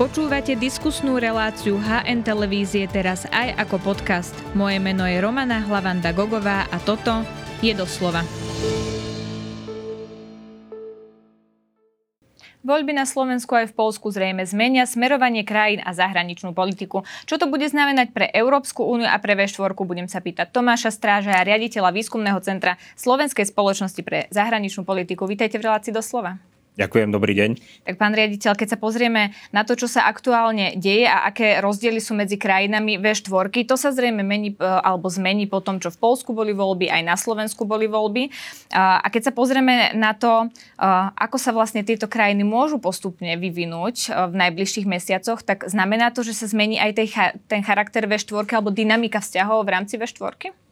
Počúvate diskusnú reláciu HN Televízie teraz aj ako podcast. Moje meno je Romana Hlavanda Gogová a toto je doslova. Voľby na Slovensku aj v Polsku zrejme zmenia smerovanie krajín a zahraničnú politiku. Čo to bude znamenať pre Európsku úniu a pre V4, budem sa pýtať Tomáša Stráža, riaditeľa výskumného centra Slovenskej spoločnosti pre zahraničnú politiku. Vítajte v relácii doslova. Ďakujem, dobrý deň. Tak pán riaditeľ, keď sa pozrieme na to, čo sa aktuálne deje a aké rozdiely sú medzi krajinami V4, to sa zrejme mení e, alebo zmení po tom, čo v Polsku boli voľby, aj na Slovensku boli voľby. A keď sa pozrieme na to, e, ako sa vlastne tieto krajiny môžu postupne vyvinúť e, v najbližších mesiacoch, tak znamená to, že sa zmení aj ten charakter V4 alebo dynamika vzťahov v rámci V4?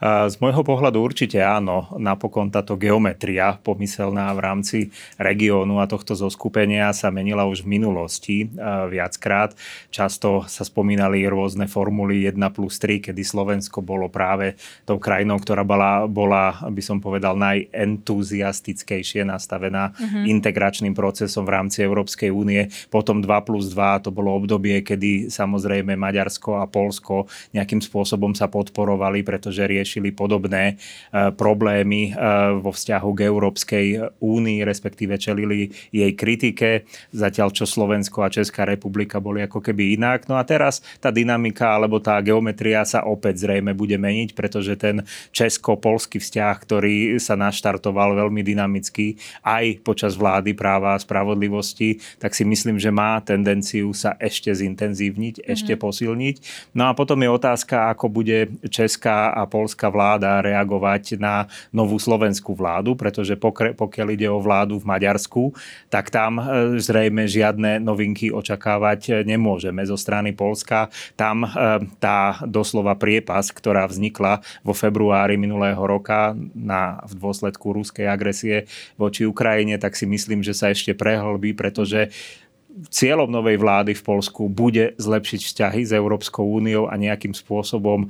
Z môjho pohľadu určite áno. Napokon táto geometria pomyselná v rámci regiónu a tohto zoskupenia sa menila už v minulosti viackrát. Často sa spomínali rôzne formuly 1 plus 3, kedy Slovensko bolo práve tou krajinou, ktorá bola, bola by som povedal, najentuziastickejšie nastavená uh-huh. integračným procesom v rámci Európskej únie. Potom 2 plus 2 to bolo obdobie, kedy samozrejme Maďarsko a Polsko nejakým spôsobom sa podporovali, pretože rieš riešili podobné e, problémy e, vo vzťahu k Európskej únii, respektíve čelili jej kritike, zatiaľ čo Slovensko a Česká republika boli ako keby inak. No a teraz tá dynamika alebo tá geometria sa opäť zrejme bude meniť, pretože ten česko-polský vzťah, ktorý sa naštartoval veľmi dynamicky aj počas vlády práva a spravodlivosti, tak si myslím, že má tendenciu sa ešte zintenzívniť, mm-hmm. ešte posilniť. No a potom je otázka, ako bude česká a polská slovenská vláda reagovať na novú slovenskú vládu, pretože pokiaľ ide o vládu v Maďarsku, tak tam e, zrejme žiadne novinky očakávať nemôžeme zo strany Polska. Tam e, tá doslova priepas, ktorá vznikla vo februári minulého roka na, v dôsledku ruskej agresie voči Ukrajine, tak si myslím, že sa ešte prehlbí, pretože cieľom novej vlády v Polsku bude zlepšiť vzťahy s Európskou úniou a nejakým spôsobom e,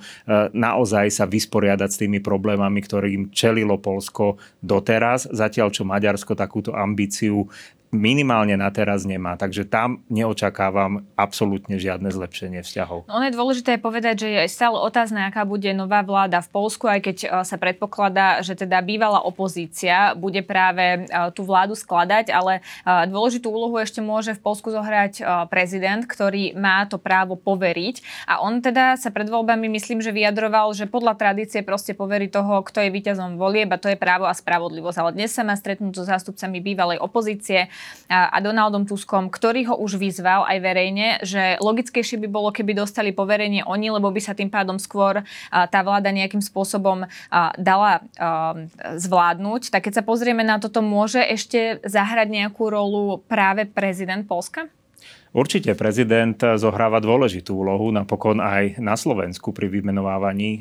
naozaj sa vysporiadať s tými problémami, ktorým čelilo Polsko doteraz, zatiaľ čo Maďarsko takúto ambíciu minimálne na teraz nemá. Takže tam neočakávam absolútne žiadne zlepšenie vzťahov. No, ono je dôležité povedať, že je stále otázne, aká bude nová vláda v Polsku, aj keď sa predpokladá, že teda bývalá opozícia bude práve tú vládu skladať, ale dôležitú úlohu ešte môže v Polsku zohrať prezident, ktorý má to právo poveriť. A on teda sa pred voľbami, myslím, že vyjadroval, že podľa tradície proste poverí toho, kto je víťazom volieb a to je právo a spravodlivosť. Ale dnes sa má stretnúť so zástupcami bývalej opozície a Donaldom Tuskom, ktorý ho už vyzval aj verejne, že logickejšie by bolo, keby dostali poverenie oni, lebo by sa tým pádom skôr tá vláda nejakým spôsobom dala zvládnuť. Tak keď sa pozrieme na toto, môže ešte zahrať nejakú rolu práve prezident Polska? Určite prezident zohráva dôležitú úlohu, napokon aj na Slovensku pri vymenovávaní e,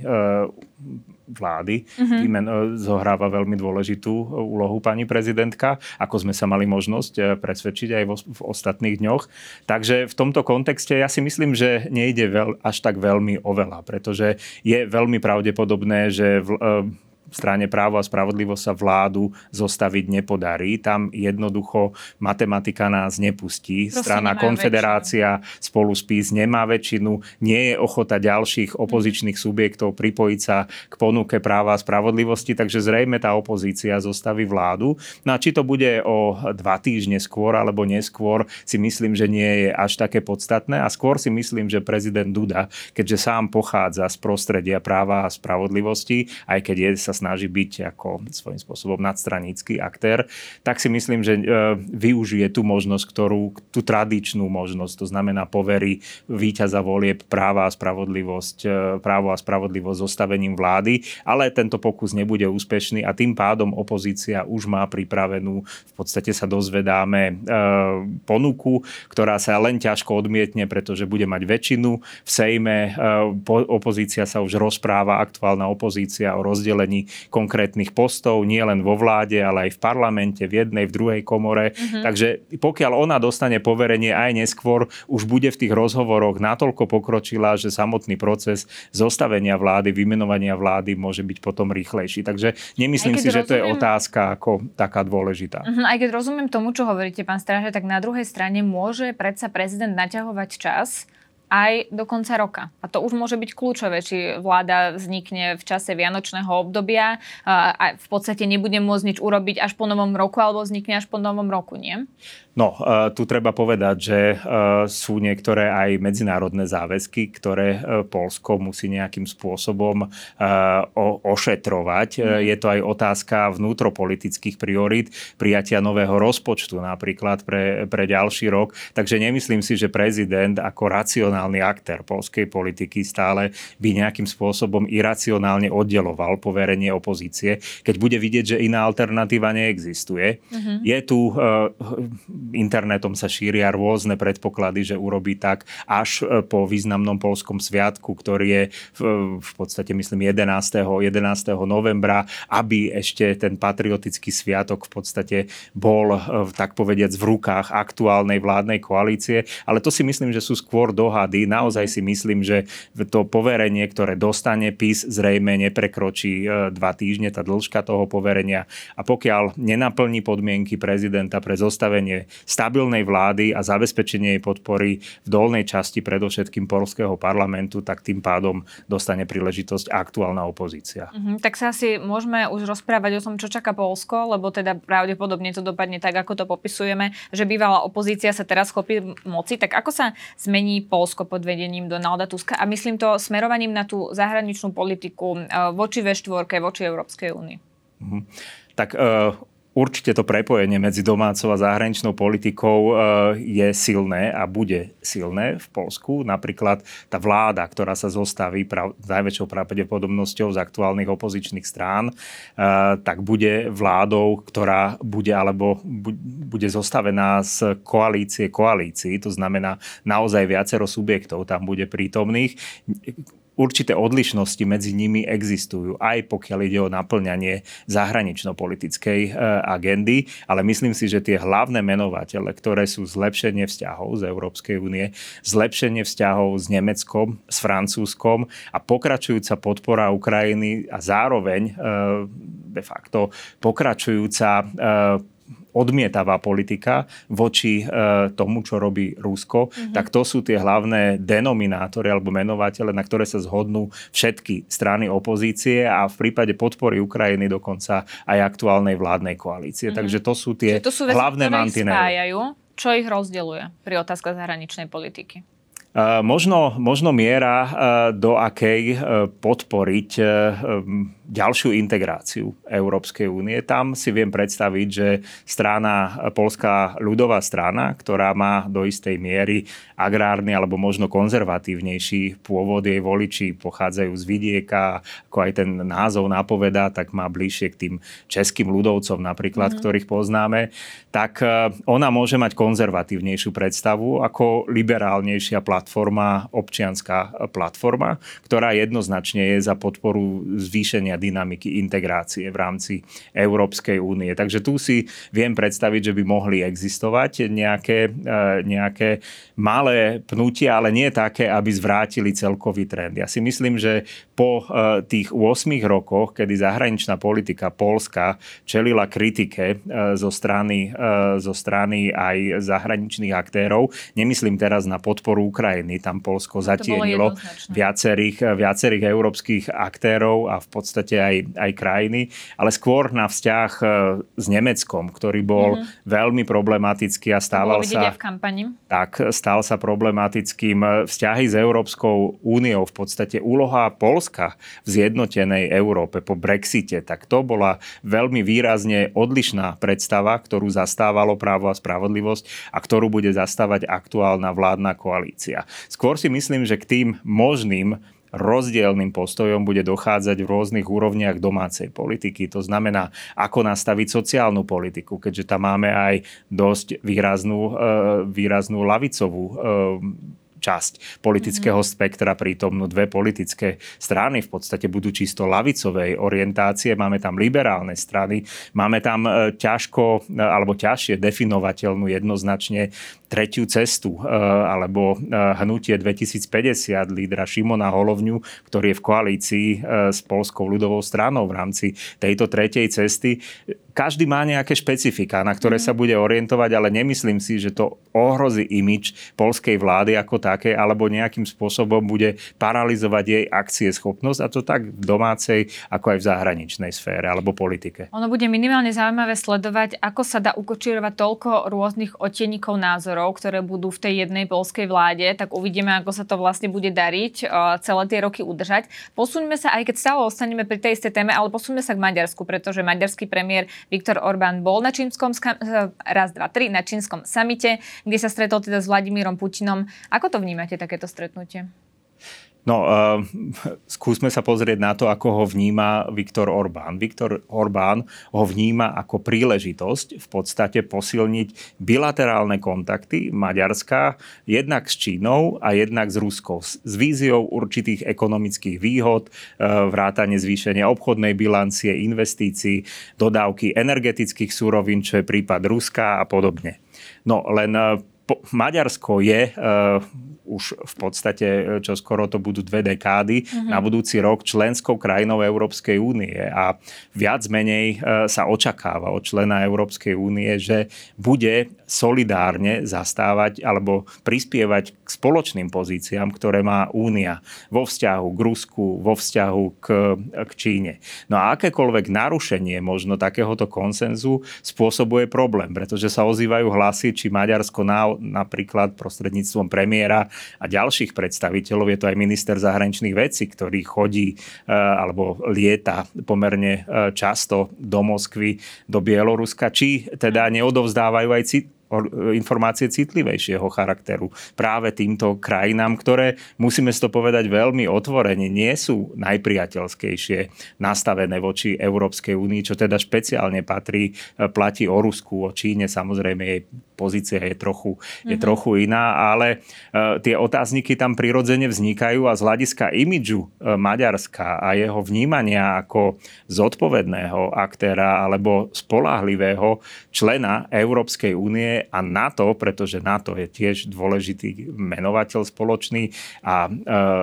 vlády. Mm-hmm. Vymen, zohráva veľmi dôležitú úlohu pani prezidentka, ako sme sa mali možnosť e, presvedčiť aj vo, v ostatných dňoch. Takže v tomto kontexte ja si myslím, že nejde veľ, až tak veľmi o veľa, pretože je veľmi pravdepodobné, že v, strane právo a spravodlivosť sa vládu zostaviť nepodarí. Tam jednoducho matematika nás nepustí. Prosím, Strana Konfederácia väčšinu. spolu s PIS nemá väčšinu. Nie je ochota ďalších opozičných subjektov pripojiť sa k ponuke práva a spravodlivosti, takže zrejme tá opozícia zostaví vládu. No a či to bude o dva týždne skôr alebo neskôr, si myslím, že nie je až také podstatné. A skôr si myslím, že prezident Duda, keďže sám pochádza z prostredia práva a spravodlivosti, aj keď je sa snaží byť ako svojím spôsobom nadstranícky aktér, tak si myslím, že e, využije tú možnosť, ktorú, tú tradičnú možnosť, to znamená poverí víťaza volieb práva a spravodlivosť, e, právo a spravodlivosť zostavením vlády, ale tento pokus nebude úspešný a tým pádom opozícia už má pripravenú, v podstate sa dozvedáme e, ponuku, ktorá sa len ťažko odmietne, pretože bude mať väčšinu. V Sejme opozícia sa už rozpráva, aktuálna opozícia o rozdelení konkrétnych postov, nie len vo vláde, ale aj v parlamente, v jednej, v druhej komore. Mm-hmm. Takže pokiaľ ona dostane poverenie aj neskôr, už bude v tých rozhovoroch natoľko pokročila, že samotný proces zostavenia vlády, vymenovania vlády môže byť potom rýchlejší. Takže nemyslím si, rozumiem... že to je otázka ako taká dôležitá. Uh-huh, aj keď rozumiem tomu, čo hovoríte, pán Stráže, tak na druhej strane môže predsa prezident naťahovať čas aj do konca roka. A to už môže byť kľúčové, či vláda vznikne v čase vianočného obdobia a v podstate nebude môcť nič urobiť až po novom roku, alebo vznikne až po novom roku, nie? No, e, tu treba povedať, že e, sú niektoré aj medzinárodné záväzky, ktoré e, Polsko musí nejakým spôsobom ošetrovať. Mm. Je to aj otázka vnútropolitických priorít, prijatia nového rozpočtu napríklad pre, pre ďalší rok. Takže nemyslím si, že prezident ako racionálny aktér polskej politiky stále by nejakým spôsobom iracionálne oddeloval poverenie opozície, keď bude vidieť, že iná alternatíva neexistuje. Mm-hmm. Je tu internetom sa šíria rôzne predpoklady, že urobí tak až e, po významnom polskom sviatku, ktorý je v, v podstate myslím 11. 11. novembra, aby ešte ten patriotický sviatok v podstate bol e, tak povediac v rukách aktuálnej vládnej koalície. Ale to si myslím, že sú skôr dohady. Naozaj si myslím, že to poverenie, ktoré dostane PIS, zrejme neprekročí e, dva týždne, tá dĺžka toho poverenia. A pokiaľ nenaplní podmienky prezidenta pre zostavenie stabilnej vlády a zabezpečenie jej podpory v dolnej časti predovšetkým polského parlamentu, tak tým pádom dostane príležitosť aktuálna opozícia. Mm-hmm, tak sa asi môžeme už rozprávať o tom, čo čaká Polsko, lebo teda pravdepodobne to dopadne tak, ako to popisujeme, že bývalá opozícia sa teraz chopí moci. Tak ako sa zmení Polsko pod vedením Donalda Tuska? A myslím to smerovaním na tú zahraničnú politiku eh, voči V4, voči Európskej únii. Mm-hmm. Tak uh, Určite to prepojenie medzi domácou a zahraničnou politikou e, je silné a bude silné v Polsku. Napríklad tá vláda, ktorá sa zostaví prav, s najväčšou pravdepodobnosťou z aktuálnych opozičných strán, e, tak bude vládou, ktorá bude alebo bude zostavená z koalície koalícií. To znamená naozaj viacero subjektov tam bude prítomných určité odlišnosti medzi nimi existujú, aj pokiaľ ide o naplňanie zahranično-politickej e, agendy, ale myslím si, že tie hlavné menovatele, ktoré sú zlepšenie vzťahov z Európskej únie, zlepšenie vzťahov s Nemeckom, s Francúzskom a pokračujúca podpora Ukrajiny a zároveň e, de facto pokračujúca e, odmietavá politika voči e, tomu, čo robí Rusko, mm-hmm. tak to sú tie hlavné denominátory alebo menovatele, na ktoré sa zhodnú všetky strany opozície a v prípade podpory Ukrajiny dokonca aj aktuálnej vládnej koalície. Mm-hmm. Takže to sú tie to sú veci, hlavné mantinely. Čo ich rozdeluje pri otázkach zahraničnej politiky? Možno, možno miera, do akej podporiť ďalšiu integráciu Európskej únie. Tam si viem predstaviť, že strana, Polská ľudová strana, ktorá má do istej miery agrárny alebo možno konzervatívnejší pôvod, jej voliči pochádzajú z vidieka, ako aj ten názov napovedá, tak má bližšie k tým českým ľudovcom napríklad, mm-hmm. ktorých poznáme, tak e, ona môže mať konzervatívnejšiu predstavu ako liberálnejšia platforma, občianská platforma, ktorá jednoznačne je za podporu zvýšenia dynamiky integrácie v rámci Európskej únie. Takže tu si viem predstaviť, že by mohli existovať nejaké, e, nejaké malé pnutia, ale nie také, aby zvrátili celkový trend. Ja si myslím, že po e, tých 8 rokoch, kedy zahraničná politika Polska čelila kritike e, zo strany, zo strany aj zahraničných aktérov, nemyslím teraz na podporu Ukrajiny, tam Polsko zatienilo viacerých, viacerých európskych aktérov a v podstate podstate aj, aj krajiny, ale skôr na vzťah e, s Nemeckom, ktorý bol mm-hmm. veľmi problematický a stával sa... v kampani. Tak, stal sa problematickým. Vzťahy s Európskou úniou, v podstate úloha Polska v zjednotenej Európe po Brexite, tak to bola veľmi výrazne odlišná predstava, ktorú zastávalo právo a spravodlivosť a ktorú bude zastávať aktuálna vládna koalícia. Skôr si myslím, že k tým možným rozdielným postojom bude dochádzať v rôznych úrovniach domácej politiky. To znamená, ako nastaviť sociálnu politiku, keďže tam máme aj dosť výraznú, e, výraznú lavicovú e, časť politického mm-hmm. spektra prítomnú dve politické strany, v podstate budú čisto lavicovej orientácie, máme tam liberálne strany, máme tam e, ťažko e, alebo ťažšie definovateľnú jednoznačne tretiu cestu alebo hnutie 2050 lídra Šimona Holovňu, ktorý je v koalícii s Polskou ľudovou stranou v rámci tejto tretej cesty každý má nejaké špecifika, na ktoré sa bude orientovať, ale nemyslím si, že to ohrozí imič polskej vlády ako také, alebo nejakým spôsobom bude paralizovať jej akcie schopnosť, a to tak v domácej, ako aj v zahraničnej sfére alebo politike. Ono bude minimálne zaujímavé sledovať, ako sa dá ukočírovať toľko rôznych odtienikov názorov, ktoré budú v tej jednej polskej vláde, tak uvidíme, ako sa to vlastne bude dariť celé tie roky udržať. Posuňme sa, aj keď stále ostaneme pri tej istej téme, ale posuňme sa k Maďarsku, pretože maďarský premiér Viktor Orbán bol na čínskom, eh, raz, dva, tri, na čínskom samite, kde sa stretol teda s Vladimírom Putinom. Ako to vnímate, takéto stretnutie? No, uh, skúsme sa pozrieť na to, ako ho vníma Viktor Orbán. Viktor Orbán ho vníma ako príležitosť v podstate posilniť bilaterálne kontakty Maďarska jednak s Čínou a jednak s Ruskou. S víziou určitých ekonomických výhod, uh, vrátanie zvýšenia obchodnej bilancie, investícií, dodávky energetických súrovín, čo je prípad Ruska a podobne. No len uh, Maďarsko je už v podstate, e, čo skoro to budú dve dekády, mm-hmm. na budúci rok členskou krajinou Európskej únie a viac menej e, sa očakáva od člena Európskej únie, že bude solidárne zastávať alebo prispievať spoločným pozíciám, ktoré má únia vo vzťahu k Rusku, vo vzťahu k, k Číne. No a akékoľvek narušenie možno takéhoto konsenzu spôsobuje problém, pretože sa ozývajú hlasy, či Maďarsko na, napríklad prostredníctvom premiéra a ďalších predstaviteľov. Je to aj minister zahraničných vecí, ktorý chodí e, alebo lieta pomerne e, často do Moskvy, do Bieloruska, či teda neodovzdávajú aj informácie citlivejšieho charakteru práve týmto krajinám, ktoré, musíme si to povedať veľmi otvorene, nie sú najpriateľskejšie nastavené voči Európskej únii, čo teda špeciálne patrí, e, platí o Rusku, o Číne, samozrejme jej pozícia je trochu, je mm-hmm. trochu iná, ale uh, tie otázniky tam prirodzene vznikajú a z hľadiska imidžu uh, Maďarska a jeho vnímania ako zodpovedného aktéra alebo spolahlivého člena Európskej únie a NATO, pretože NATO je tiež dôležitý menovateľ spoločný a uh,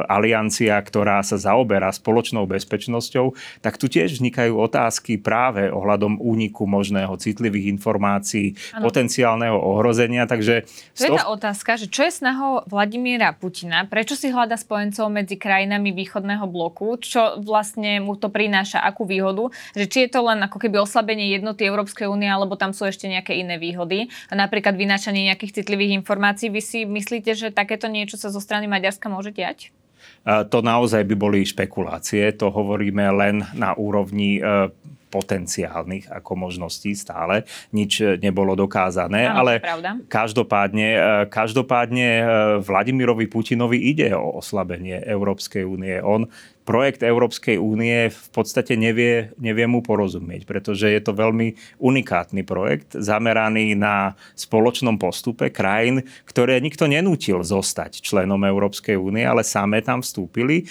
aliancia, ktorá sa zaoberá spoločnou bezpečnosťou, tak tu tiež vznikajú otázky práve ohľadom úniku možného citlivých informácií, ano. potenciálneho ohrozenia. Takže to je tá otázka, že čo je snahou Vladimíra Putina? Prečo si hľada spojencov medzi krajinami východného bloku? Čo vlastne mu to prináša? Akú výhodu? Že či je to len ako keby oslabenie jednoty Európskej únie, alebo tam sú ešte nejaké iné výhody? A napríklad vynášanie nejakých citlivých informácií. Vy si myslíte, že takéto niečo sa zo strany Maďarska môže diať? To naozaj by boli špekulácie. To hovoríme len na úrovni e, potenciálnych ako možností stále. Nič nebolo dokázané, Áno, ale každopádne, e, každopádne e, Vladimirovi Putinovi ide o oslabenie Európskej únie. On projekt Európskej únie v podstate nevie, nevie mu porozumieť, pretože je to veľmi unikátny projekt, zameraný na spoločnom postupe krajín, ktoré nikto nenútil zostať členom Európskej únie, ale samé tam vstúpili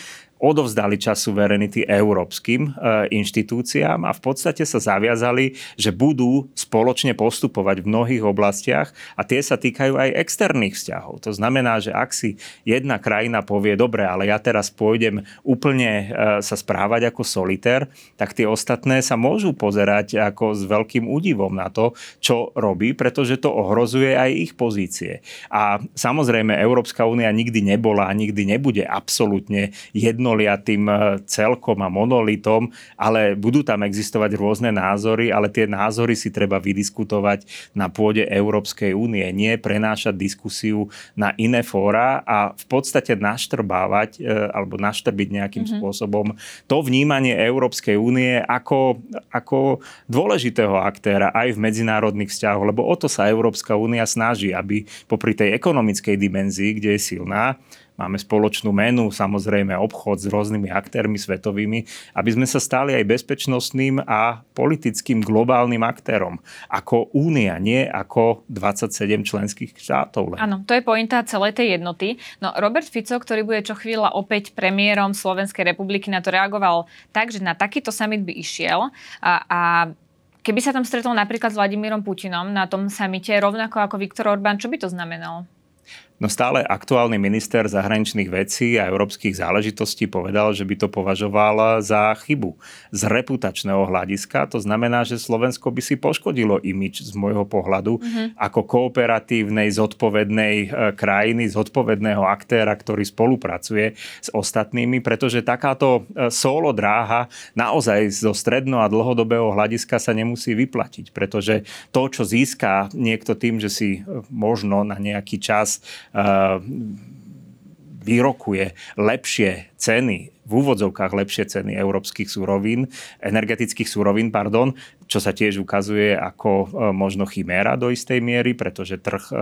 odovzdali čas suverenity európskym e, inštitúciám a v podstate sa zaviazali, že budú spoločne postupovať v mnohých oblastiach a tie sa týkajú aj externých vzťahov. To znamená, že ak si jedna krajina povie, dobre, ale ja teraz pôjdem úplne e, sa správať ako solitér, tak tie ostatné sa môžu pozerať ako s veľkým údivom na to, čo robí, pretože to ohrozuje aj ich pozície. A samozrejme, Európska únia nikdy nebola a nikdy nebude absolútne jedno jednoliatým e, celkom a monolitom, ale budú tam existovať rôzne názory, ale tie názory si treba vydiskutovať na pôde Európskej únie, nie prenášať diskusiu na iné fóra a v podstate naštrbávať e, alebo naštrbiť nejakým mm-hmm. spôsobom to vnímanie Európskej únie ako, ako dôležitého aktéra aj v medzinárodných vzťahoch, lebo o to sa Európska únia snaží, aby popri tej ekonomickej dimenzii, kde je silná, máme spoločnú menu, samozrejme obchod s rôznymi aktérmi svetovými, aby sme sa stali aj bezpečnostným a politickým globálnym aktérom. Ako únia, nie ako 27 členských štátov. Áno, to je pointa celej tej jednoty. No Robert Fico, ktorý bude čo chvíľa opäť premiérom Slovenskej republiky, na to reagoval tak, že na takýto summit by išiel a, a Keby sa tam stretol napríklad s Vladimírom Putinom na tom samite, rovnako ako Viktor Orbán, čo by to znamenalo? No stále aktuálny minister zahraničných vecí a európskych záležitostí povedal, že by to považoval za chybu z reputačného hľadiska. To znamená, že Slovensko by si poškodilo imič z môjho pohľadu mm-hmm. ako kooperatívnej, zodpovednej e, krajiny, zodpovedného aktéra, ktorý spolupracuje s ostatnými, pretože takáto e, solo dráha naozaj zo stredno a dlhodobého hľadiska sa nemusí vyplatiť, pretože to, čo získa niekto tým, že si e, možno na nejaký čas vyrokuje lepšie ceny v úvodzovkách lepšie ceny európskych súrovín, energetických súrovín, pardon, čo sa tiež ukazuje ako e, možno chiméra do istej miery, pretože trh e,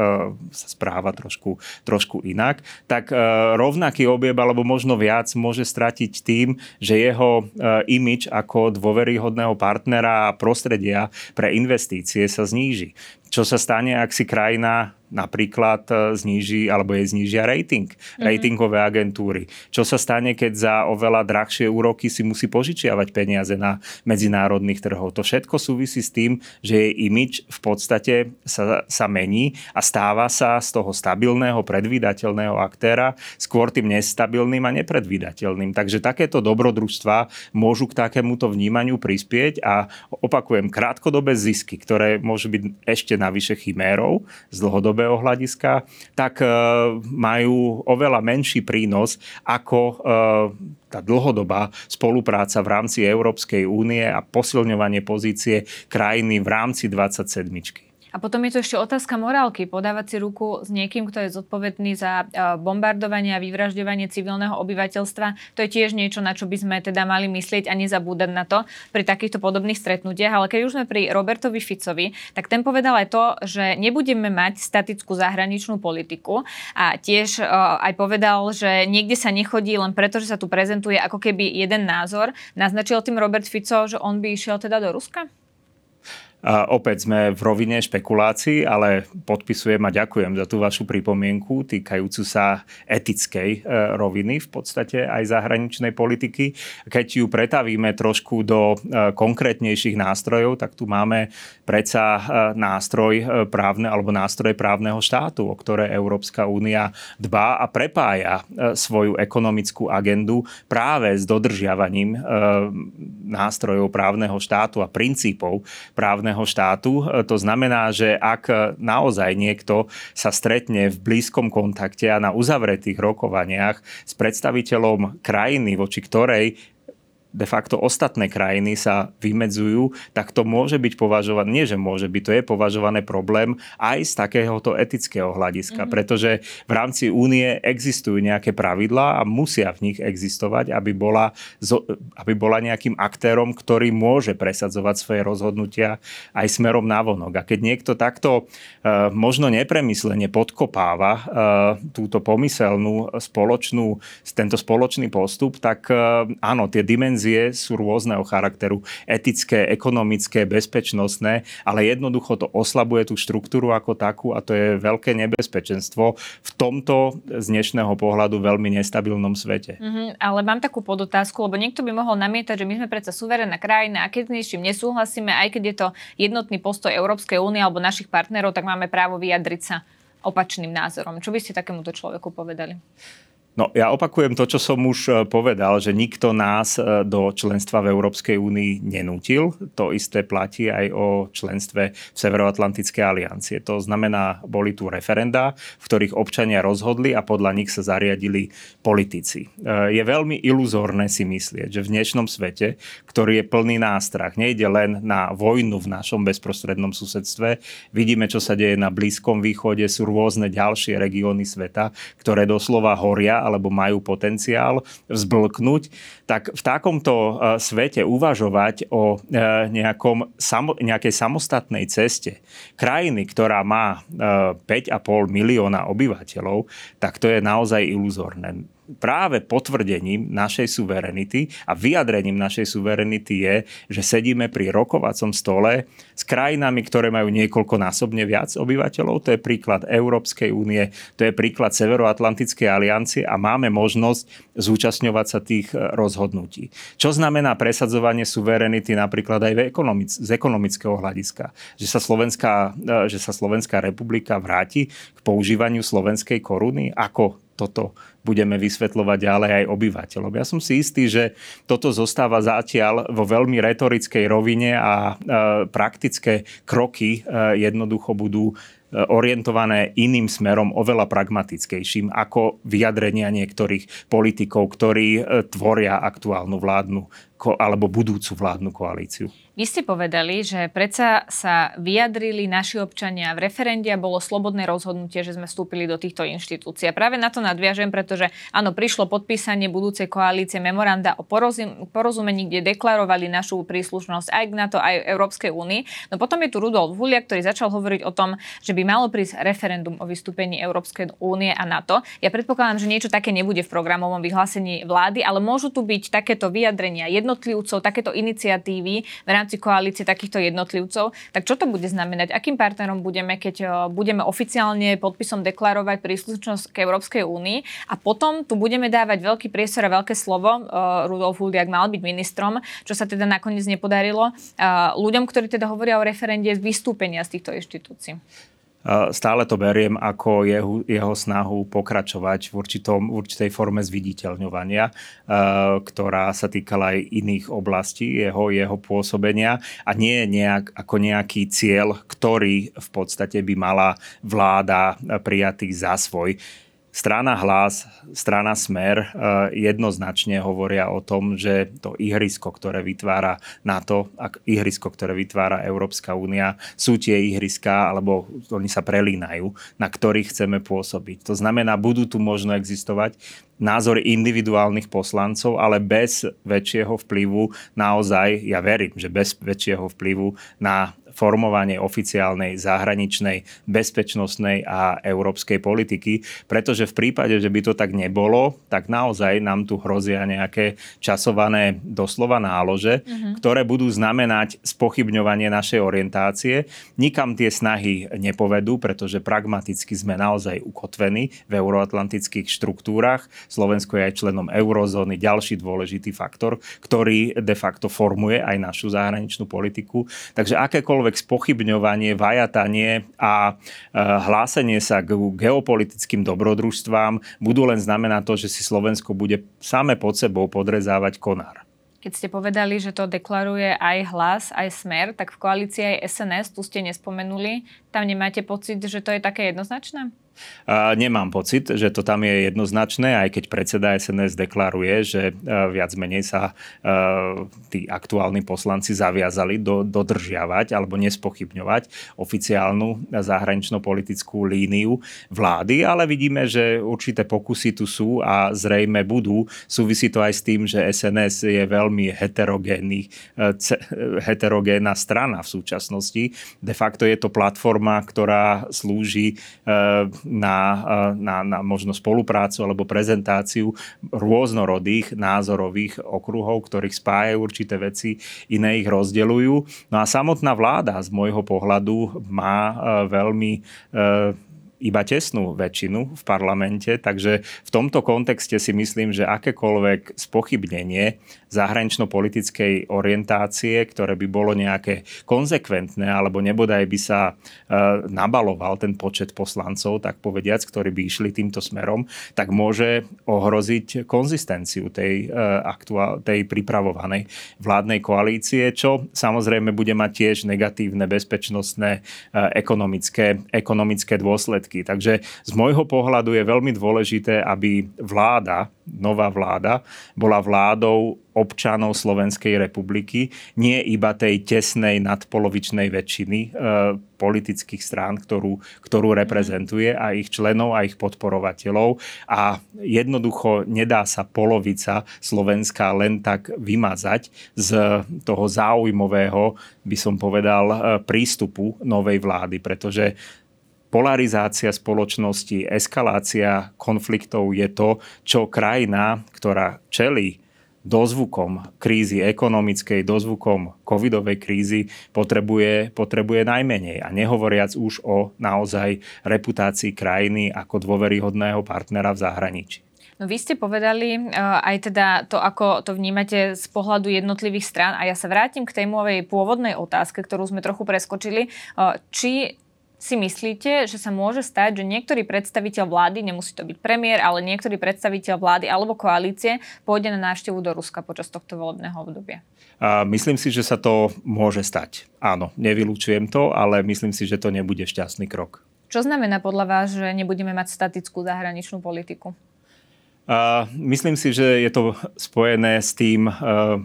sa správa trošku, trošku inak, tak e, rovnaký objeb alebo možno viac môže stratiť tým, že jeho imič ako dôveryhodného partnera a prostredia pre investície sa zníži. Čo sa stane, ak si krajina napríklad zníži alebo je znížia rating, mm-hmm. ratingové agentúry. Čo sa stane, keď za oveľa drahšie úroky si musí požičiavať peniaze na medzinárodných trhov. To všetko súvisí s tým, že jej imič v podstate sa, sa mení a stáva sa z toho stabilného, predvídateľného aktéra skôr tým nestabilným a nepredvídateľným. Takže takéto dobrodružstva môžu k takémuto vnímaniu prispieť a opakujem, krátkodobé zisky, ktoré môžu byť ešte navyše chimérov z dlhodobého hľadiska, tak e, majú oveľa menší prínos ako e, tá dlhodobá spolupráca v rámci Európskej únie a posilňovanie pozície krajiny v rámci 27. A potom je tu ešte otázka morálky. Podávať si ruku s niekým, kto je zodpovedný za e, bombardovanie a vyvražďovanie civilného obyvateľstva. To je tiež niečo, na čo by sme teda mali myslieť a nezabúdať na to pri takýchto podobných stretnutiach. Ale keď už sme pri Robertovi Ficovi, tak ten povedal aj to, že nebudeme mať statickú zahraničnú politiku. A tiež e, aj povedal, že niekde sa nechodí len preto, že sa tu prezentuje ako keby jeden názor. Naznačil tým Robert Fico, že on by išiel teda do Ruska? Opäť sme v rovine špekulácií, ale podpisujem a ďakujem za tú vašu pripomienku týkajúcu sa etickej e, roviny v podstate aj zahraničnej politiky. Keď ju pretavíme trošku do e, konkrétnejších nástrojov, tak tu máme predsa e, nástroj právne alebo nástroj právneho štátu, o ktoré Európska únia dbá a prepája svoju ekonomickú agendu práve s dodržiavaním nástrojov právneho štátu a princípov právneho právneho štátu. E, to znamená, že ak naozaj niekto sa stretne v blízkom kontakte a na uzavretých rokovaniach s predstaviteľom krajiny, voči ktorej de facto ostatné krajiny sa vymedzujú, tak to môže byť považované, nie že môže byť, to je považované problém aj z takéhoto etického hľadiska, mm-hmm. pretože v rámci únie existujú nejaké pravidlá a musia v nich existovať, aby bola, aby bola nejakým aktérom, ktorý môže presadzovať svoje rozhodnutia aj smerom na vonok. A keď niekto takto e, možno nepremyslene podkopáva e, túto pomyselnú spoločnú, tento spoločný postup, tak e, áno, tie dimenzie dimenzie sú rôzneho charakteru, etické, ekonomické, bezpečnostné, ale jednoducho to oslabuje tú štruktúru ako takú a to je veľké nebezpečenstvo v tomto z dnešného pohľadu veľmi nestabilnom svete. Mm-hmm, ale mám takú podotázku, lebo niekto by mohol namietať, že my sme predsa suverénna krajina a keď s niečím nesúhlasíme, aj keď je to jednotný postoj Európskej únie alebo našich partnerov, tak máme právo vyjadriť sa opačným názorom. Čo by ste takémuto človeku povedali? No ja opakujem to, čo som už e, povedal, že nikto nás e, do členstva v Európskej únii nenútil. To isté platí aj o členstve v Severoatlantickej aliancie. To znamená, boli tu referenda, v ktorých občania rozhodli a podľa nich sa zariadili politici. E, je veľmi iluzórne si myslieť, že v dnešnom svete, ktorý je plný nástrach, nejde len na vojnu v našom bezprostrednom susedstve, vidíme, čo sa deje na Blízkom východe, sú rôzne ďalšie regióny sveta, ktoré doslova horia alebo majú potenciál vzblknúť, tak v takomto svete uvažovať o nejakom, nejakej samostatnej ceste krajiny, ktorá má 5,5 milióna obyvateľov, tak to je naozaj iluzórne práve potvrdením našej suverenity a vyjadrením našej suverenity je, že sedíme pri rokovacom stole s krajinami, ktoré majú niekoľkonásobne viac obyvateľov. To je príklad Európskej únie, to je príklad Severoatlantickej aliancie a máme možnosť zúčastňovať sa tých e, rozhodnutí. Čo znamená presadzovanie suverenity napríklad aj v ekonomic- z ekonomického hľadiska? Že sa, Slovenská, e, že sa Slovenská republika vráti k používaniu slovenskej koruny? Ako toto budeme vysvetľovať ďalej aj obyvateľom. Ja som si istý, že toto zostáva zatiaľ vo veľmi retorickej rovine a e, praktické kroky e, jednoducho budú e, orientované iným smerom, oveľa pragmatickejším, ako vyjadrenia niektorých politikov, ktorí tvoria aktuálnu vládnu alebo budúcu vládnu koalíciu. Vy ste povedali, že predsa sa vyjadrili naši občania v referende a bolo slobodné rozhodnutie, že sme vstúpili do týchto inštitúcií. A práve na to nadviažem, pretože áno, prišlo podpísanie budúcej koalície memoranda o porozumení, kde deklarovali našu príslušnosť aj k NATO, aj Európskej únii. No potom je tu Rudolf Hulia, ktorý začal hovoriť o tom, že by malo prísť referendum o vystúpení Európskej únie a NATO. Ja predpokladám, že niečo také nebude v programovom vyhlásení vlády, ale môžu tu byť takéto vyjadrenia jednotlivcov, takéto iniciatívy v rámci koalície takýchto jednotlivcov, tak čo to bude znamenať? Akým partnerom budeme, keď e, budeme oficiálne podpisom deklarovať príslušnosť k Európskej únii a potom tu budeme dávať veľký priestor a veľké slovo, e, Rudolf Huliak mal byť ministrom, čo sa teda nakoniec nepodarilo, e, ľuďom, ktorí teda hovoria o referende vystúpenia z týchto inštitúcií. Stále to beriem ako jeho, jeho snahu pokračovať v, určitom, v určitej forme zviditeľňovania, ktorá sa týkala aj iných oblastí jeho, jeho pôsobenia a nie nejak, ako nejaký cieľ, ktorý v podstate by mala vláda prijatý za svoj. Strana Hlas, strana Smer eh, jednoznačne hovoria o tom, že to ihrisko, ktoré vytvára NATO, ihrisko, ktoré vytvára Európska únia, sú tie ihriska, alebo oni sa prelínajú, na ktorých chceme pôsobiť. To znamená, budú tu možno existovať názory individuálnych poslancov, ale bez väčšieho vplyvu naozaj, ja verím, že bez väčšieho vplyvu na formovanie oficiálnej zahraničnej, bezpečnostnej a európskej politiky, pretože v prípade, že by to tak nebolo, tak naozaj nám tu hrozia nejaké časované doslova nálože, uh-huh. ktoré budú znamenať spochybňovanie našej orientácie. Nikam tie snahy nepovedú, pretože pragmaticky sme naozaj ukotvení v euroatlantických štruktúrach. Slovensko je aj členom eurozóny, ďalší dôležitý faktor, ktorý de facto formuje aj našu zahraničnú politiku. Takže akékoľvek akékoľvek spochybňovanie, vajatanie a e, hlásenie sa k geopolitickým dobrodružstvám budú len znamenať to, že si Slovensko bude same pod sebou podrezávať konár. Keď ste povedali, že to deklaruje aj hlas, aj smer, tak v koalícii aj SNS, tu ste nespomenuli, tam nemáte pocit, že to je také jednoznačné? Nemám pocit, že to tam je jednoznačné, aj keď predseda SNS deklaruje, že e, viac menej sa e, tí aktuálni poslanci zaviazali do, dodržiavať alebo nespochybňovať oficiálnu zahranično-politickú líniu vlády, ale vidíme, že určité pokusy tu sú a zrejme budú. Súvisí to aj s tým, že SNS je veľmi heterogénny, e, heterogénna strana v súčasnosti. De facto je to platforma, ktorá slúži na, na, na možno spoluprácu alebo prezentáciu rôznorodých názorových okruhov, ktorých spájajú určité veci, iné ich rozdeľujú. No a samotná vláda z môjho pohľadu má e, veľmi e, iba tesnú väčšinu v parlamente, takže v tomto kontexte si myslím, že akékoľvek spochybnenie zahranično-politickej orientácie, ktoré by bolo nejaké konzekventné, alebo nebodaj by sa e, nabaloval ten počet poslancov, tak povediac, ktorí by išli týmto smerom, tak môže ohroziť konzistenciu tej, e, aktuál, tej pripravovanej vládnej koalície, čo samozrejme bude mať tiež negatívne bezpečnostné, e, ekonomické, ekonomické dôsledky. Takže z môjho pohľadu je veľmi dôležité, aby vláda nová vláda bola vládou občanov Slovenskej republiky, nie iba tej tesnej nadpolovičnej väčšiny e, politických strán, ktorú, ktorú reprezentuje a ich členov a ich podporovateľov. A jednoducho nedá sa polovica Slovenska len tak vymazať z toho záujmového, by som povedal, e, prístupu novej vlády, pretože polarizácia spoločnosti, eskalácia konfliktov je to, čo krajina, ktorá čelí dozvukom krízy ekonomickej, dozvukom covidovej krízy potrebuje, potrebuje najmenej. A nehovoriac už o naozaj reputácii krajiny ako dôveryhodného partnera v zahraničí. No vy ste povedali uh, aj teda to, ako to vnímate z pohľadu jednotlivých strán a ja sa vrátim k tej mojej pôvodnej otázke, ktorú sme trochu preskočili. Uh, či si myslíte, že sa môže stať, že niektorý predstaviteľ vlády, nemusí to byť premiér, ale niektorý predstaviteľ vlády alebo koalície pôjde na návštevu do Ruska počas tohto volebného obdobia? A myslím si, že sa to môže stať. Áno, nevylučujem to, ale myslím si, že to nebude šťastný krok. Čo znamená podľa vás, že nebudeme mať statickú zahraničnú politiku? Uh, myslím si, že je to spojené s tým uh,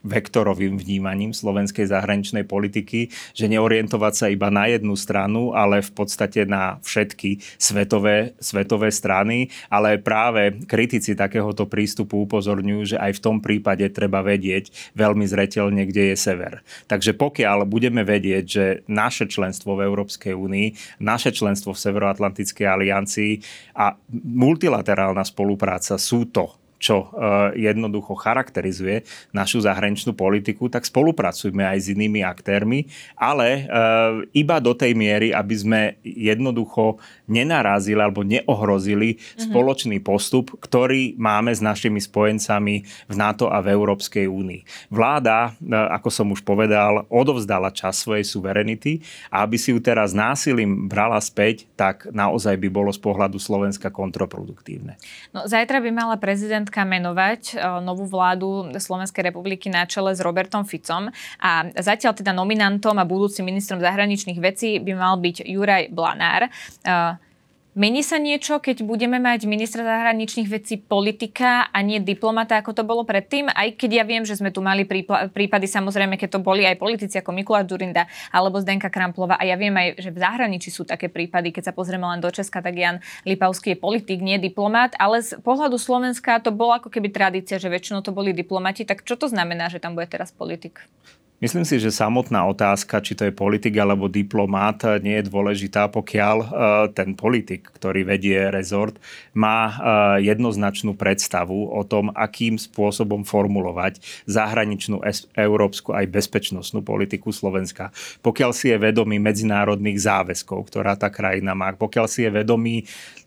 vektorovým vnímaním slovenskej zahraničnej politiky, že neorientovať sa iba na jednu stranu, ale v podstate na všetky svetové, svetové strany, ale práve kritici takéhoto prístupu upozorňujú, že aj v tom prípade treba vedieť veľmi zretelne, kde je sever. Takže pokiaľ budeme vedieť, že naše členstvo v Európskej únii, naše členstvo v Severoatlantickej aliancii a multilaterálna spolupráca sú to čo eh, jednoducho charakterizuje našu zahraničnú politiku, tak spolupracujme aj s inými aktérmi, ale eh, iba do tej miery, aby sme jednoducho nenarazili alebo neohrozili mm-hmm. spoločný postup, ktorý máme s našimi spojencami v NATO a v Európskej únii. Vláda, eh, ako som už povedal, odovzdala čas svojej suverenity a aby si ju teraz násilím brala späť, tak naozaj by bolo z pohľadu Slovenska kontraproduktívne. No, zajtra by mala prezident prezidentka menovať e, novú vládu Slovenskej republiky na čele s Robertom Ficom a zatiaľ teda nominantom a budúcim ministrom zahraničných vecí by mal byť Juraj Blanár. Mení sa niečo, keď budeme mať ministra zahraničných vecí politika a nie diplomata, ako to bolo predtým? Aj keď ja viem, že sme tu mali prípady, samozrejme, keď to boli aj politici ako Mikuláš Durinda alebo Zdenka Kramplova. A ja viem aj, že v zahraničí sú také prípady, keď sa pozrieme len do Česka, tak Jan Lipavský je politik, nie diplomat. Ale z pohľadu Slovenska to bola ako keby tradícia, že väčšinou to boli diplomati. Tak čo to znamená, že tam bude teraz politik? Myslím si, že samotná otázka, či to je politik alebo diplomát, nie je dôležitá, pokiaľ e, ten politik, ktorý vedie rezort, má e, jednoznačnú predstavu o tom, akým spôsobom formulovať zahraničnú európsku aj bezpečnostnú politiku Slovenska. Pokiaľ si je vedomý medzinárodných záväzkov, ktorá tá krajina má, pokiaľ si je vedomý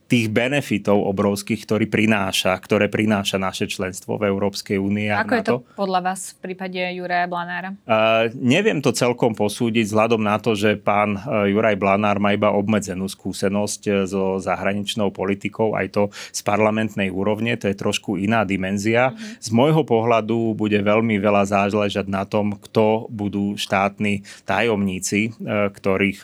tých benefitov obrovských, ktorý prináša, ktoré prináša naše členstvo v Európskej únie. Ako je to podľa vás v prípade Juraja Blanára? Uh, neviem to celkom posúdiť vzhľadom na to, že pán uh, Juraj Blanár má iba obmedzenú skúsenosť uh, so zahraničnou politikou, aj to z parlamentnej úrovne, to je trošku iná dimenzia. Uh-huh. Z môjho pohľadu bude veľmi veľa záležať na tom, kto budú štátni tajomníci, uh, ktorých,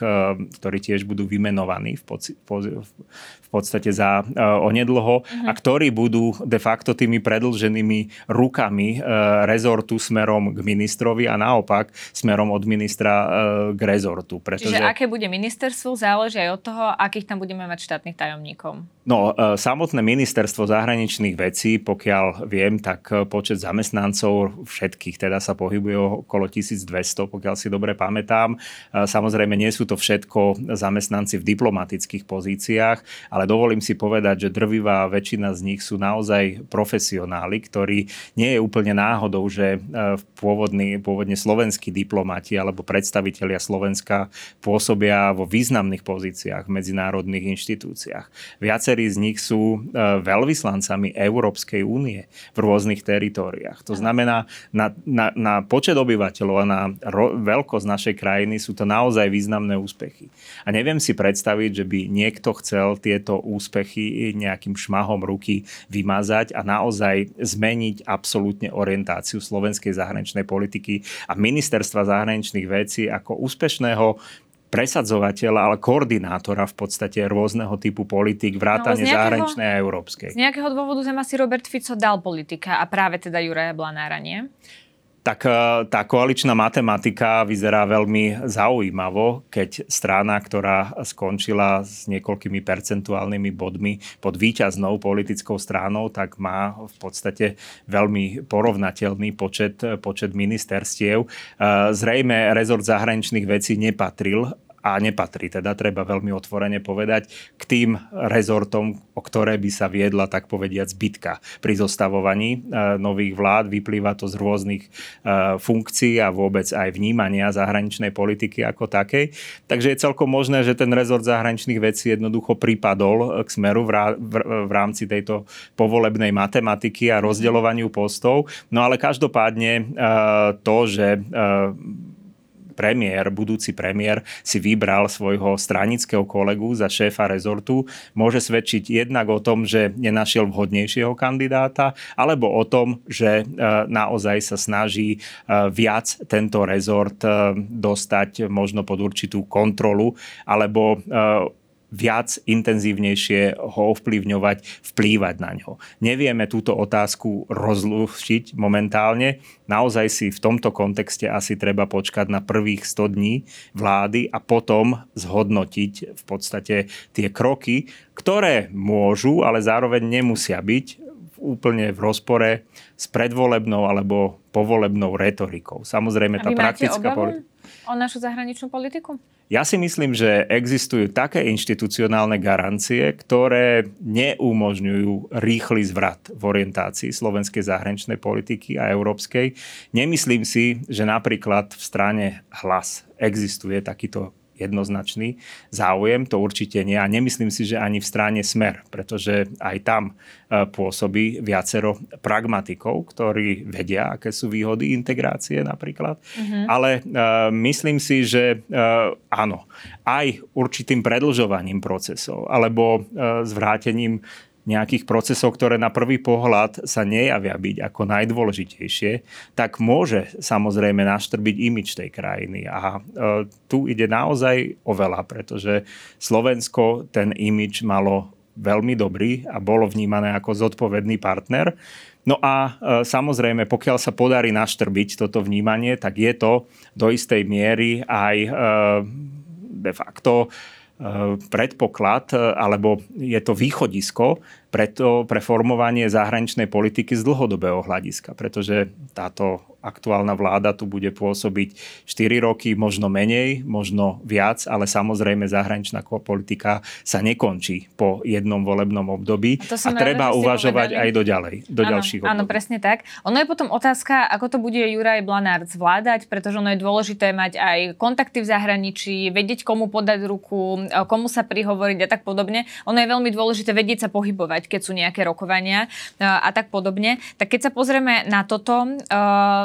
ktorí tiež budú vymenovaní v, poci- v podstate za uh, onedlho uh-huh. a ktorí budú de facto tými predlženými rukami uh, rezortu smerom k ministrovi a naopak smerom od ministra uh, k rezortu. Pretože... Čiže aké bude ministerstvo, záleží aj od toho, akých tam budeme mať štátnych tajomníkov. No, samotné ministerstvo zahraničných vecí, pokiaľ viem, tak počet zamestnancov všetkých teda sa pohybuje okolo 1200, pokiaľ si dobre pamätám. Samozrejme, nie sú to všetko zamestnanci v diplomatických pozíciách, ale dovolím si povedať, že drvivá väčšina z nich sú naozaj profesionáli, ktorí nie je úplne náhodou, že e, pôvodní, pôvodne slovenskí diplomati alebo predstavitelia Slovenska pôsobia vo významných pozíciách v medzinárodných inštitúciách. Viacerí z nich sú e, veľvyslancami Európskej únie v rôznych teritóriách. To znamená, na, na, na počet obyvateľov a na ro, veľkosť našej krajiny sú to naozaj významné úspechy. A neviem si predstaviť, že by niekto chcel tieto úspechy nejakým šmahom ruky vymazať a naozaj zmeniť absolútne orientáciu slovenskej zahraničnej politiky a ministerstva zahraničných vecí ako úspešného presadzovateľa, ale koordinátora v podstate rôzneho typu politik, vrátane no, zahraničnej a európskej. Z nejakého dôvodu sem asi Robert Fico dal politika a práve teda Juraja Blanára, nie? Tak e, tá koaličná matematika vyzerá veľmi zaujímavo, keď strana, ktorá skončila s niekoľkými percentuálnymi bodmi pod výťaznou politickou stranou, tak má v podstate veľmi porovnateľný počet, počet ministerstiev. E, zrejme rezort zahraničných vecí nepatril a nepatrí, teda treba veľmi otvorene povedať, k tým rezortom, o ktoré by sa viedla, tak povediať, zbytka pri zostavovaní e, nových vlád. Vyplýva to z rôznych e, funkcií a vôbec aj vnímania zahraničnej politiky ako takej. Takže je celkom možné, že ten rezort zahraničných vecí jednoducho pripadol k smeru v rámci tejto povolebnej matematiky a rozdeľovaniu postov. No ale každopádne e, to, že premiér, budúci premiér si vybral svojho stranického kolegu za šéfa rezortu, môže svedčiť jednak o tom, že nenašiel vhodnejšieho kandidáta, alebo o tom, že e, naozaj sa snaží e, viac tento rezort e, dostať možno pod určitú kontrolu, alebo viac intenzívnejšie ho ovplyvňovať, vplývať na ňo. Nevieme túto otázku rozlušiť momentálne. Naozaj si v tomto kontexte asi treba počkať na prvých 100 dní vlády a potom zhodnotiť v podstate tie kroky, ktoré môžu, ale zároveň nemusia byť úplne v rozpore s predvolebnou alebo povolebnou retorikou. Samozrejme, tá praktická politika o našu zahraničnú politiku? Ja si myslím, že existujú také inštitucionálne garancie, ktoré neumožňujú rýchly zvrat v orientácii slovenskej zahraničnej politiky a európskej. Nemyslím si, že napríklad v strane hlas existuje takýto jednoznačný záujem, to určite nie. A nemyslím si, že ani v strane Smer, pretože aj tam e, pôsobí viacero pragmatikov, ktorí vedia, aké sú výhody integrácie napríklad. Mm-hmm. Ale uh, myslím si, že uh, áno, aj určitým predlžovaním procesov alebo uh, zvrátením nejakých procesov, ktoré na prvý pohľad sa nejavia byť ako najdôležitejšie, tak môže samozrejme naštrbiť imič tej krajiny. A e, tu ide naozaj o veľa, pretože Slovensko ten imič malo veľmi dobrý a bolo vnímané ako zodpovedný partner. No a e, samozrejme, pokiaľ sa podarí naštrbiť toto vnímanie, tak je to do istej miery aj e, de facto predpoklad, alebo je to východisko preto pre formovanie zahraničnej politiky z dlhodobého hľadiska, pretože táto aktuálna vláda tu bude pôsobiť 4 roky, možno menej, možno viac, ale samozrejme zahraničná politika sa nekončí po jednom volebnom období a, a treba uvažovať aj do ďalej, do áno, ďalších období. Áno, presne tak. Ono je potom otázka, ako to bude Juraj Blanár zvládať, pretože ono je dôležité mať aj kontakty v zahraničí, vedieť, komu podať ruku, komu sa prihovoriť a tak podobne. Ono je veľmi dôležité vedieť sa pohybovať využívať, keď sú nejaké rokovania e, a tak podobne. Tak keď sa pozrieme na toto e,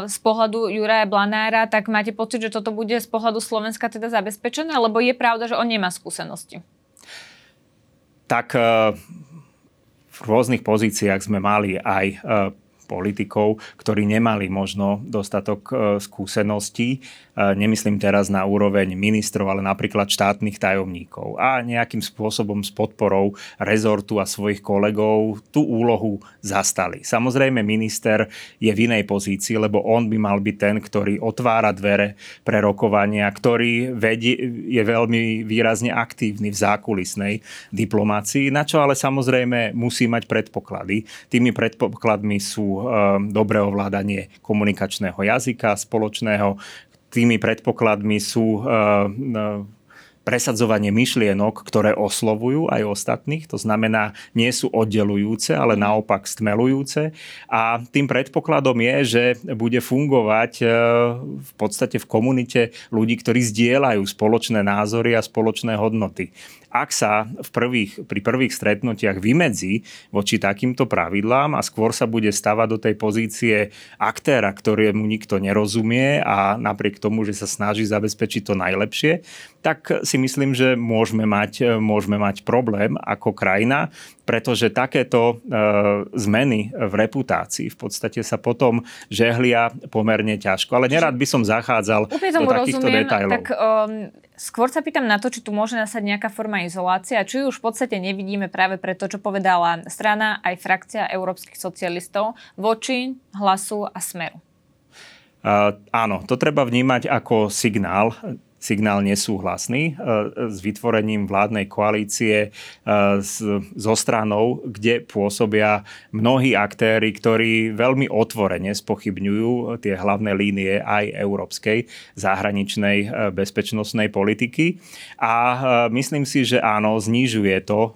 z pohľadu Juraja Blanára, tak máte pocit, že toto bude z pohľadu Slovenska teda zabezpečené, alebo je pravda, že on nemá skúsenosti? Tak e, v rôznych pozíciách sme mali aj politikov, ktorí nemali možno dostatok skúseností nemyslím teraz na úroveň ministrov, ale napríklad štátnych tajomníkov a nejakým spôsobom s podporou rezortu a svojich kolegov tú úlohu zastali. Samozrejme minister je v inej pozícii, lebo on by mal byť ten, ktorý otvára dvere pre rokovania, ktorý vedie, je veľmi výrazne aktívny v zákulisnej diplomácii, na čo ale samozrejme musí mať predpoklady. Tými predpokladmi sú e, dobré ovládanie komunikačného jazyka spoločného, tými predpokladmi sú eh, presadzovanie myšlienok, ktoré oslovujú aj ostatných, to znamená, nie sú oddelujúce, ale naopak stmelujúce. A tým predpokladom je, že bude fungovať eh, v podstate v komunite ľudí, ktorí zdieľajú spoločné názory a spoločné hodnoty ak sa v prvých, pri prvých stretnutiach vymedzí voči takýmto pravidlám a skôr sa bude stavať do tej pozície aktéra, ktorému nikto nerozumie a napriek tomu, že sa snaží zabezpečiť to najlepšie, tak si myslím, že môžeme mať, môžeme mať problém ako krajina, pretože takéto e, zmeny v reputácii v podstate sa potom žehlia pomerne ťažko. Ale nerad by som zachádzal do takýchto rozumiem, detailov. Tak um, skôr sa pýtam na to, či tu môže nasať nejaká forma izolácie, či už v podstate nevidíme práve pre to, čo povedala strana aj frakcia európskych socialistov voči hlasu a smeru. Uh, áno, to treba vnímať ako signál signál nesúhlasný e, s vytvorením vládnej koalície e, so stranou, kde pôsobia mnohí aktéry, ktorí veľmi otvorene spochybňujú tie hlavné línie aj európskej zahraničnej e, bezpečnostnej politiky. A myslím si, že áno, znižuje to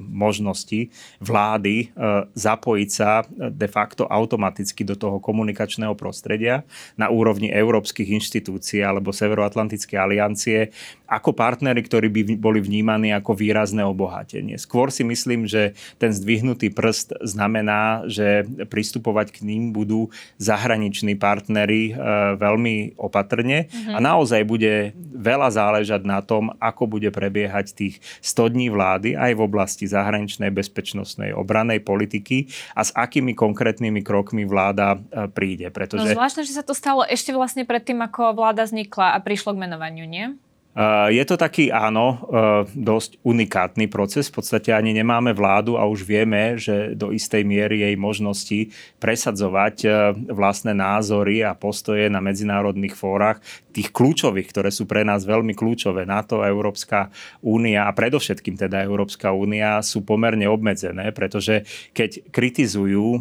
možnosti vlády zapojiť sa de facto automaticky do toho komunikačného prostredia na úrovni európskych inštitúcií alebo Severoatlantickej aliancie ako partnery, ktorí by boli vnímaní ako výrazné obohatenie. Skôr si myslím, že ten zdvihnutý prst znamená, že pristupovať k ním budú zahraniční partnery e, veľmi opatrne mm-hmm. a naozaj bude veľa záležať na tom, ako bude prebiehať tých 100 dní vlády aj v oblasti zahraničnej bezpečnostnej obranej politiky a s akými konkrétnymi krokmi vláda e, príde. Pretože... No zvláštne, že sa to stalo ešte vlastne predtým, ako vláda vznikla a prišlo k menovaniu, nie? Je to taký, áno, e, dosť unikátny proces. V podstate ani nemáme vládu a už vieme, že do istej miery jej možnosti presadzovať e, vlastné názory a postoje na medzinárodných fórach, tých kľúčových, ktoré sú pre nás veľmi kľúčové, NATO, Európska únia a predovšetkým teda Európska únia sú pomerne obmedzené, pretože keď kritizujú e,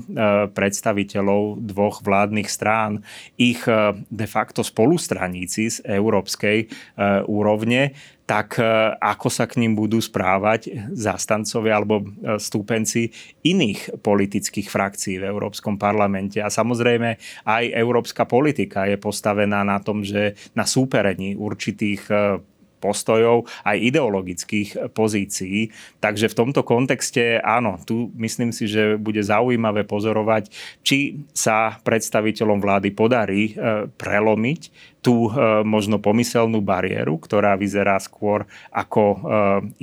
predstaviteľov dvoch vládnych strán, ich de facto spolustraníci z Európskej únie, úrovne, tak e, ako sa k ním budú správať zastancovia alebo e, stúpenci iných politických frakcií v Európskom parlamente. A samozrejme aj európska politika je postavená na tom, že na súperení určitých e, postojov, aj ideologických pozícií. Takže v tomto kontexte áno, tu myslím si, že bude zaujímavé pozorovať, či sa predstaviteľom vlády podarí prelomiť tú e, možno pomyselnú bariéru, ktorá vyzerá skôr ako e,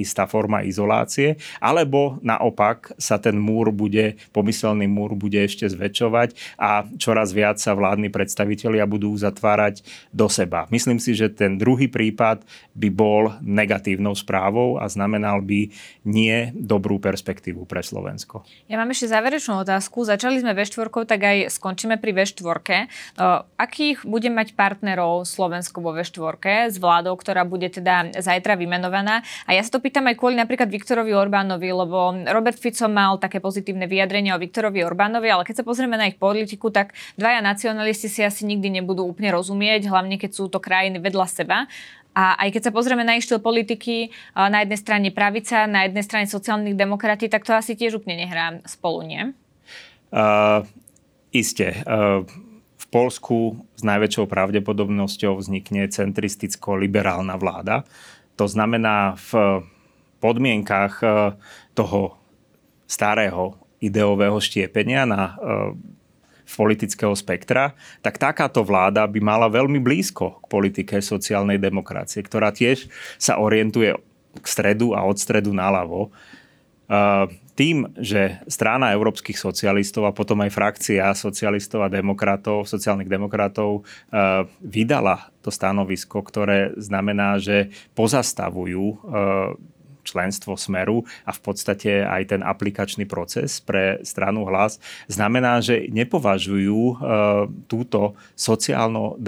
istá forma izolácie, alebo naopak sa ten múr bude, pomyselný múr bude ešte zväčšovať a čoraz viac sa vládni predstavitelia budú zatvárať do seba. Myslím si, že ten druhý prípad by bol negatívnou správou a znamenal by nie dobrú perspektívu pre Slovensko. Ja mám ešte záverečnú otázku. Začali sme ve štvorkou, tak aj skončíme pri ve štvorke. E, akých bude mať partnerov Slovensko vo V4 s vládou, ktorá bude teda zajtra vymenovaná. A ja sa to pýtam aj kvôli napríklad Viktorovi Orbánovi, lebo Robert Fico mal také pozitívne vyjadrenie o Viktorovi Orbánovi, ale keď sa pozrieme na ich politiku, tak dvaja nacionalisti si asi nikdy nebudú úplne rozumieť, hlavne keď sú to krajiny vedľa seba. A aj keď sa pozrieme na ich štýl politiky, na jednej strane pravica, na jednej strane sociálnych demokratí, tak to asi tiež úplne nehrá spolu, nie? Uh, isté. Uh, v Polsku s najväčšou pravdepodobnosťou vznikne centristicko-liberálna vláda. To znamená, v podmienkach toho starého ideového štiepenia na politického spektra, tak takáto vláda by mala veľmi blízko k politike sociálnej demokracie, ktorá tiež sa orientuje k stredu a od stredu naľavo. Tým, že strana európskych socialistov a potom aj frakcia socialistov a demokratov, sociálnych demokratov vydala to stanovisko, ktoré znamená, že pozastavujú členstvo Smeru a v podstate aj ten aplikačný proces pre stranu hlas, znamená, že nepovažujú e, túto sociálno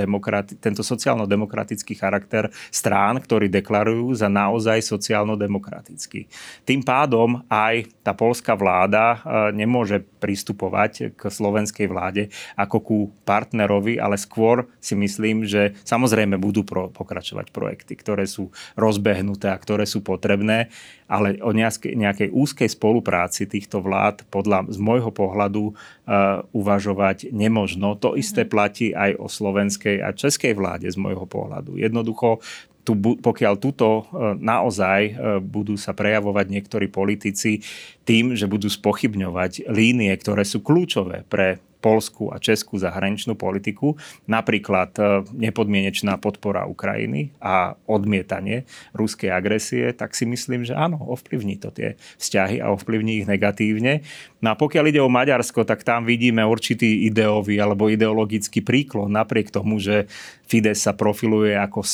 tento sociálno-demokratický charakter strán, ktorí deklarujú za naozaj sociálno-demokratický. Tým pádom aj tá polská vláda e, nemôže pristupovať k slovenskej vláde ako ku partnerovi, ale skôr si myslím, že samozrejme budú pro, pokračovať projekty, ktoré sú rozbehnuté a ktoré sú potrebné, ale o nejakej, úzkej spolupráci týchto vlád podľa z môjho pohľadu uh, uvažovať nemožno. To isté mhm. platí aj o slovenskej a českej vláde z môjho pohľadu. Jednoducho tu, pokiaľ tuto e, naozaj e, budú sa prejavovať niektorí politici tým, že budú spochybňovať línie, ktoré sú kľúčové pre polskú a českú zahraničnú politiku, napríklad e, nepodmienečná podpora Ukrajiny a odmietanie ruskej agresie, tak si myslím, že áno, ovplyvní to tie vzťahy a ovplyvní ich negatívne. No a pokiaľ ide o Maďarsko, tak tam vidíme určitý ideový alebo ideologický príklon, napriek tomu, že Fides sa profiluje ako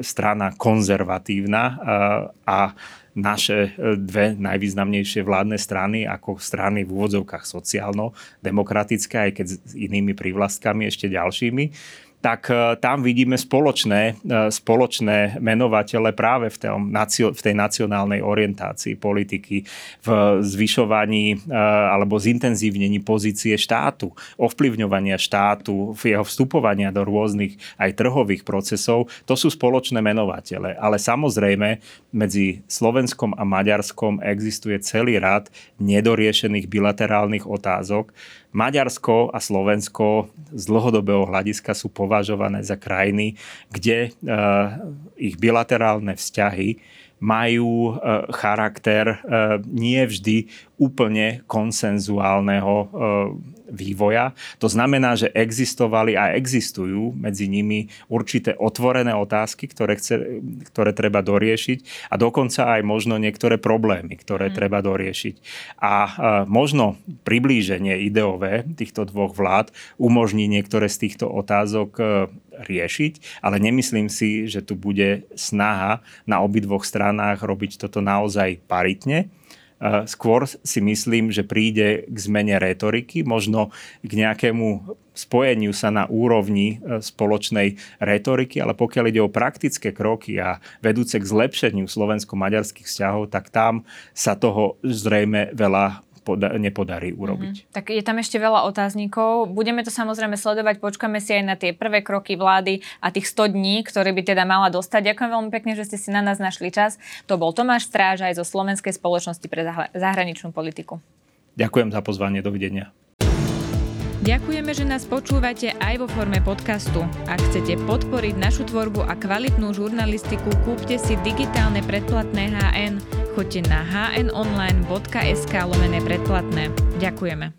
strana konzervatívna a naše e, dve najvýznamnejšie vládne strany ako strany v úvodzovkách sociálno-demokratické, aj keď s inými prívlastkami ešte ďalšími tak e, tam vidíme spoločné, e, spoločné menovatele práve v, tom, v tej nacionálnej orientácii politiky, v zvyšovaní e, alebo zintenzívnení pozície štátu, ovplyvňovania štátu, v jeho vstupovania do rôznych aj trhových procesov. To sú spoločné menovatele. Ale samozrejme medzi Slovenskom a Maďarskom existuje celý rad nedoriešených bilaterálnych otázok, Maďarsko a Slovensko z dlhodobého hľadiska sú považované za krajiny, kde eh, ich bilaterálne vzťahy majú eh, charakter eh, nie vždy úplne konsenzuálneho vývoja. To znamená, že existovali a existujú medzi nimi určité otvorené otázky, ktoré, chce, ktoré treba doriešiť a dokonca aj možno niektoré problémy, ktoré mm. treba doriešiť. A možno priblíženie ideové týchto dvoch vlád umožní niektoré z týchto otázok e, riešiť, ale nemyslím si, že tu bude snaha na obidvoch stranách robiť toto naozaj paritne Skôr si myslím, že príde k zmene retoriky, možno k nejakému spojeniu sa na úrovni e, spoločnej retoriky, ale pokiaľ ide o praktické kroky a vedúce k zlepšeniu slovensko-maďarských vzťahov, tak tam sa toho zrejme veľa poda- nepodarí urobiť. Mm-hmm. Tak je tam ešte veľa otáznikov. Budeme to samozrejme sledovať, počkáme si aj na tie prvé kroky vlády a tých 100 dní, ktoré by teda mala dostať. Ďakujem veľmi pekne, že ste si na nás našli čas. To bol Tomáš Stráž aj zo Slovenskej spoločnosti pre zahraničnú politiku. Ďakujem za pozvanie, dovidenia. Ďakujeme, že nás počúvate aj vo forme podcastu. Ak chcete podporiť našu tvorbu a kvalitnú žurnalistiku, kúpte si digitálne predplatné HN. Choďte na hnonline.sk lomené predplatné. Ďakujeme.